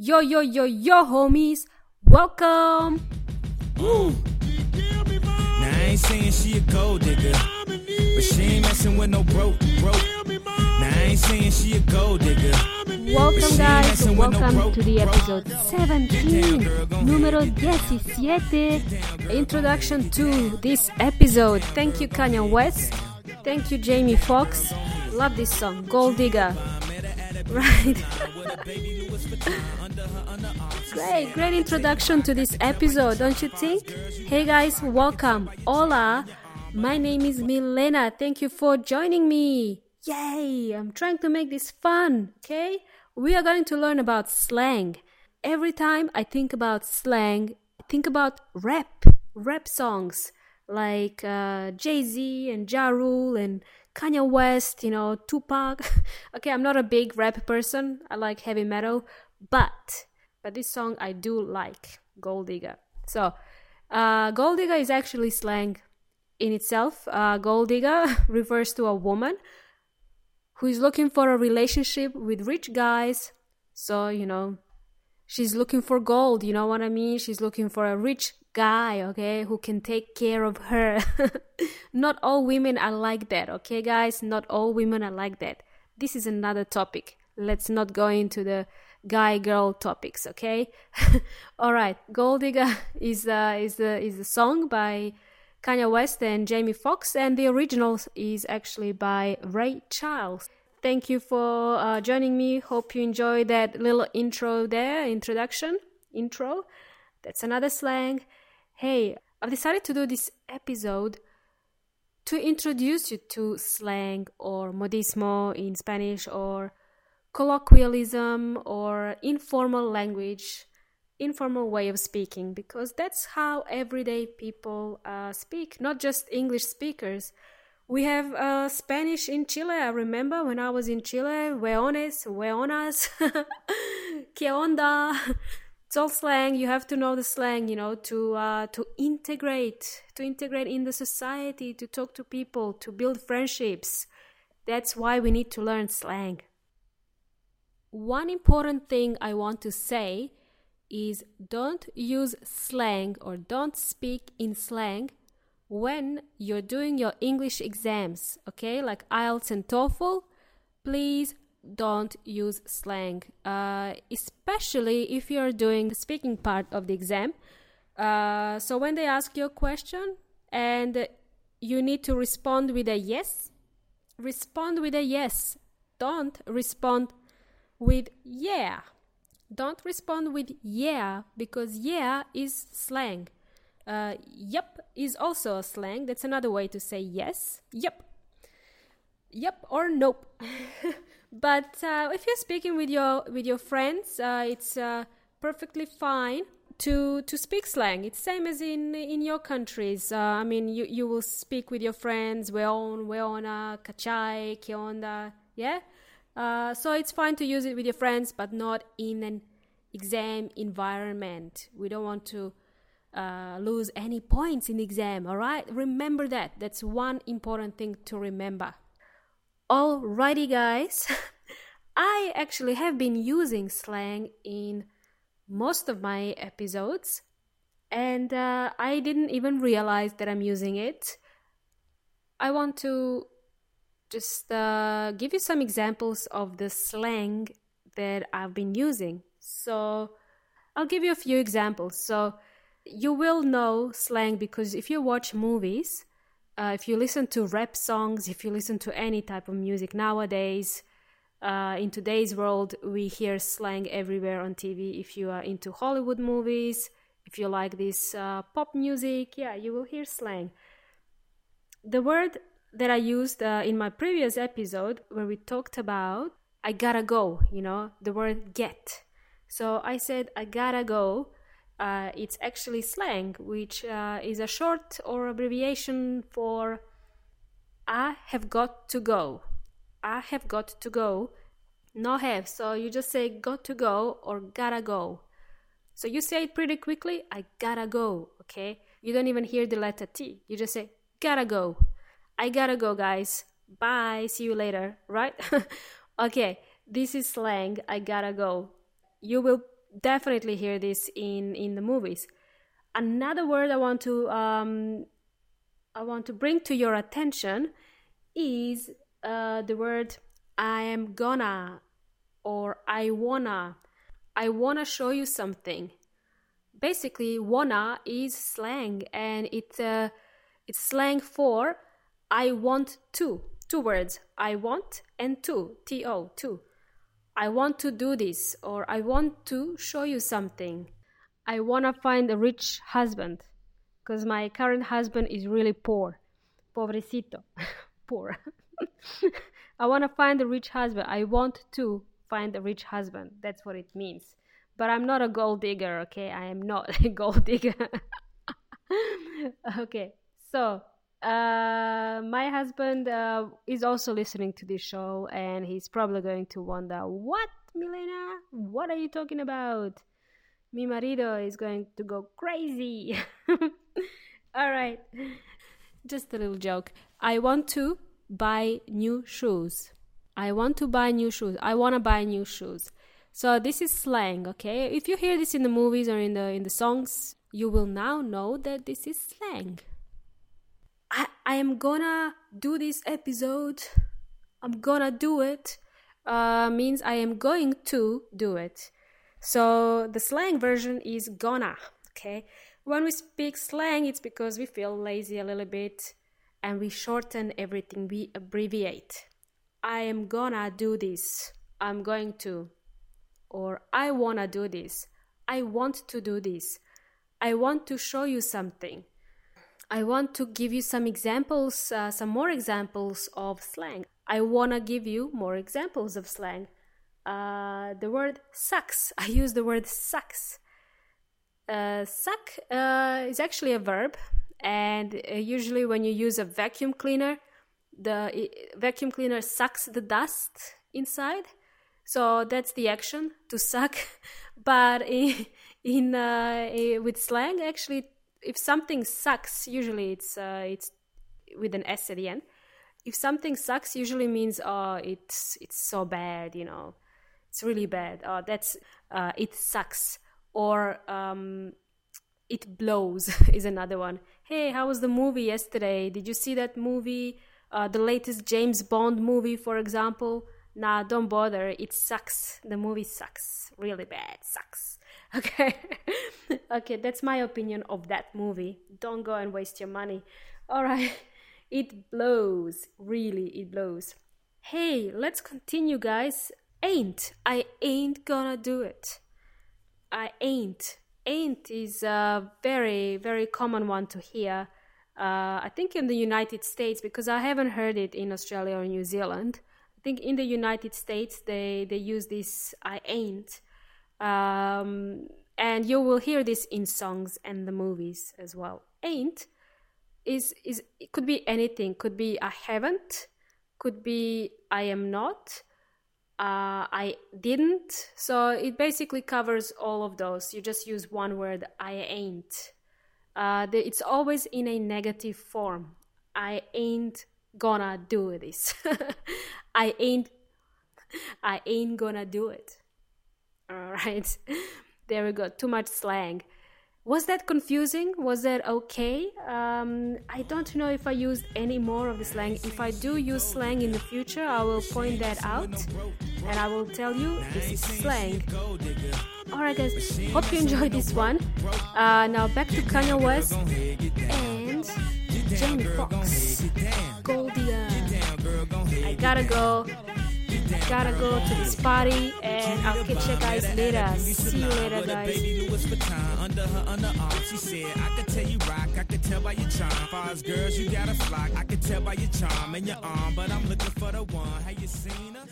Yo, yo, yo, yo, homies. Welcome. Now I ain't saying she a gold digger, but she ain't messing with no broke, broke. Now I ain't saying she a gold digger. Welcome, guys. Welcome to the episode 17, numero 17. Introduction to this episode. Thank you, Kanye West. Thank you, Jamie Foxx. Love this song, Gold Digger. Right. great, great introduction to this episode, don't you think? Hey guys, welcome. Hola. My name is Milena. Thank you for joining me. Yay! I'm trying to make this fun, okay? We are going to learn about slang. Every time I think about slang, I think about rap, rap songs like uh, Jay Z and Ja Rule and Kanye West, you know, Tupac. okay, I'm not a big rap person. I like heavy metal, but but this song I do like, Gold Digger. So, uh, Gold Digger is actually slang in itself. Uh, gold Digger refers to a woman who is looking for a relationship with rich guys. So, you know, she's looking for gold, you know what I mean? She's looking for a rich guy, okay, who can take care of her. Not all women are like that, okay, guys? Not all women are like that. This is another topic. Let's not go into the guy girl topics, okay? all right, Gold Digger is uh, is the is the song by Kanye West and Jamie Foxx, and the original is actually by Ray Charles. Thank you for uh, joining me. Hope you enjoyed that little intro there, introduction, intro. That's another slang. Hey, I've decided to do this episode to introduce you to slang or modismo in Spanish or colloquialism or informal language informal way of speaking because that's how everyday people uh, speak, not just English speakers. We have uh, Spanish in Chile. I remember when I was in Chile, weones, weonas, que onda. It's all slang. You have to know the slang, you know, to uh, to integrate, to integrate in the society, to talk to people, to build friendships. That's why we need to learn slang. One important thing I want to say is don't use slang or don't speak in slang when you're doing your English exams, okay? Like IELTS and TOEFL, please don't use slang, uh, especially if you're doing the speaking part of the exam. Uh, so when they ask you a question and you need to respond with a yes, respond with a yes. Don't respond with yeah don't respond with yeah because yeah is slang. Uh, yep is also a slang. That's another way to say yes. Yep. Yep or nope. but uh, if you're speaking with your with your friends, uh, it's uh, perfectly fine to to speak slang. It's same as in in your countries. Uh, I mean, you you will speak with your friends. Weon, weona, kachai, que onda. Yeah. Uh, so it's fine to use it with your friends, but not in an exam environment. We don't want to uh, lose any points in the exam, all right? Remember that. That's one important thing to remember. Alrighty, guys. I actually have been using slang in most of my episodes, and uh, I didn't even realize that I'm using it. I want to just uh, give you some examples of the slang that I've been using. So I'll give you a few examples. So you will know slang because if you watch movies, uh, if you listen to rap songs, if you listen to any type of music nowadays, uh, in today's world, we hear slang everywhere on TV. If you are into Hollywood movies, if you like this uh, pop music, yeah, you will hear slang. The word that I used uh, in my previous episode, where we talked about I gotta go, you know, the word get. So I said, I gotta go. Uh, it's actually slang, which uh, is a short or abbreviation for I have got to go. I have got to go. No have. So you just say got to go or gotta go. So you say it pretty quickly. I gotta go. Okay. You don't even hear the letter T. You just say gotta go. I gotta go, guys. Bye. See you later. Right? okay. This is slang. I gotta go you will definitely hear this in in the movies. Another word I want to um, I want to bring to your attention is uh, the word I am gonna or I wanna. I wanna show you something. Basically, wanna is slang and it's uh, it's slang for I want to. Two words I want and to. T O, to. I want to do this or I want to show you something. I want to find a rich husband because my current husband is really poor. Pobrecito. poor. I want to find a rich husband. I want to find a rich husband. That's what it means. But I'm not a gold digger, okay? I am not a gold digger. okay, so uh, my husband uh, is also listening to this show and he's probably going to wonder, What, Milena? What are you talking about? Mi marido is going to go crazy. All right, just a little joke. I want to buy new shoes. I want to buy new shoes. I want to buy new shoes. So this is slang, okay? If you hear this in the movies or in the in the songs, you will now know that this is slang. I, I am gonna do this episode. I'm gonna do it. Uh, means I am going to do it. So the slang version is gonna. Okay. When we speak slang, it's because we feel lazy a little bit and we shorten everything, we abbreviate. I am gonna do this. I'm going to. Or I wanna do this. I want to do this. I want to show you something. I want to give you some examples, uh, some more examples of slang. I want to give you more examples of slang. Uh, the word sucks. I use the word sucks. Uh, suck uh, is actually a verb, and uh, usually when you use a vacuum cleaner, the vacuum cleaner sucks the dust inside. So that's the action to suck. But in, in uh, with slang, actually if something sucks, usually it's uh, it's with an S at the end. If something sucks, usually means oh it's it's so bad, you know, it's really bad. Oh, that's uh, it sucks, or um, it blows is another one. Hey, how was the movie yesterday? Did you see that movie? Uh, the latest James Bond movie, for example. Nah, don't bother. It sucks. The movie sucks. Really bad. Sucks. Okay. okay, that's my opinion of that movie. Don't go and waste your money. All right. It blows. Really, it blows. Hey, let's continue, guys. Ain't. I ain't gonna do it. I ain't. Ain't is a very, very common one to hear. Uh, I think in the United States, because I haven't heard it in Australia or New Zealand. I think in the United States they, they use this I ain't um, and you will hear this in songs and the movies as well. Ain't is is it could be anything. Could be I haven't. Could be I am not. Uh, I didn't. So it basically covers all of those. You just use one word. I ain't. Uh, the, it's always in a negative form. I ain't gonna do this. I ain't. I ain't gonna do it. All right. There we go. Too much slang. Was that confusing? Was that okay? Um, I don't know if I used any more of the slang. If I do use slang in the future, I will point that out and I will tell you this is slang. Alright, guys, hope you enjoyed this one. Uh, now back to Kanye West and Jamie Foxx. Gotta go. Gotta go to this party and I'll catch you guys later. See you later, guys. Under her underarm, she said, I could tell you rock, I could tell by your charm. Far as girls, you got a flock, I could tell by your charm and your arm, but I'm looking for the one. Have you seen her?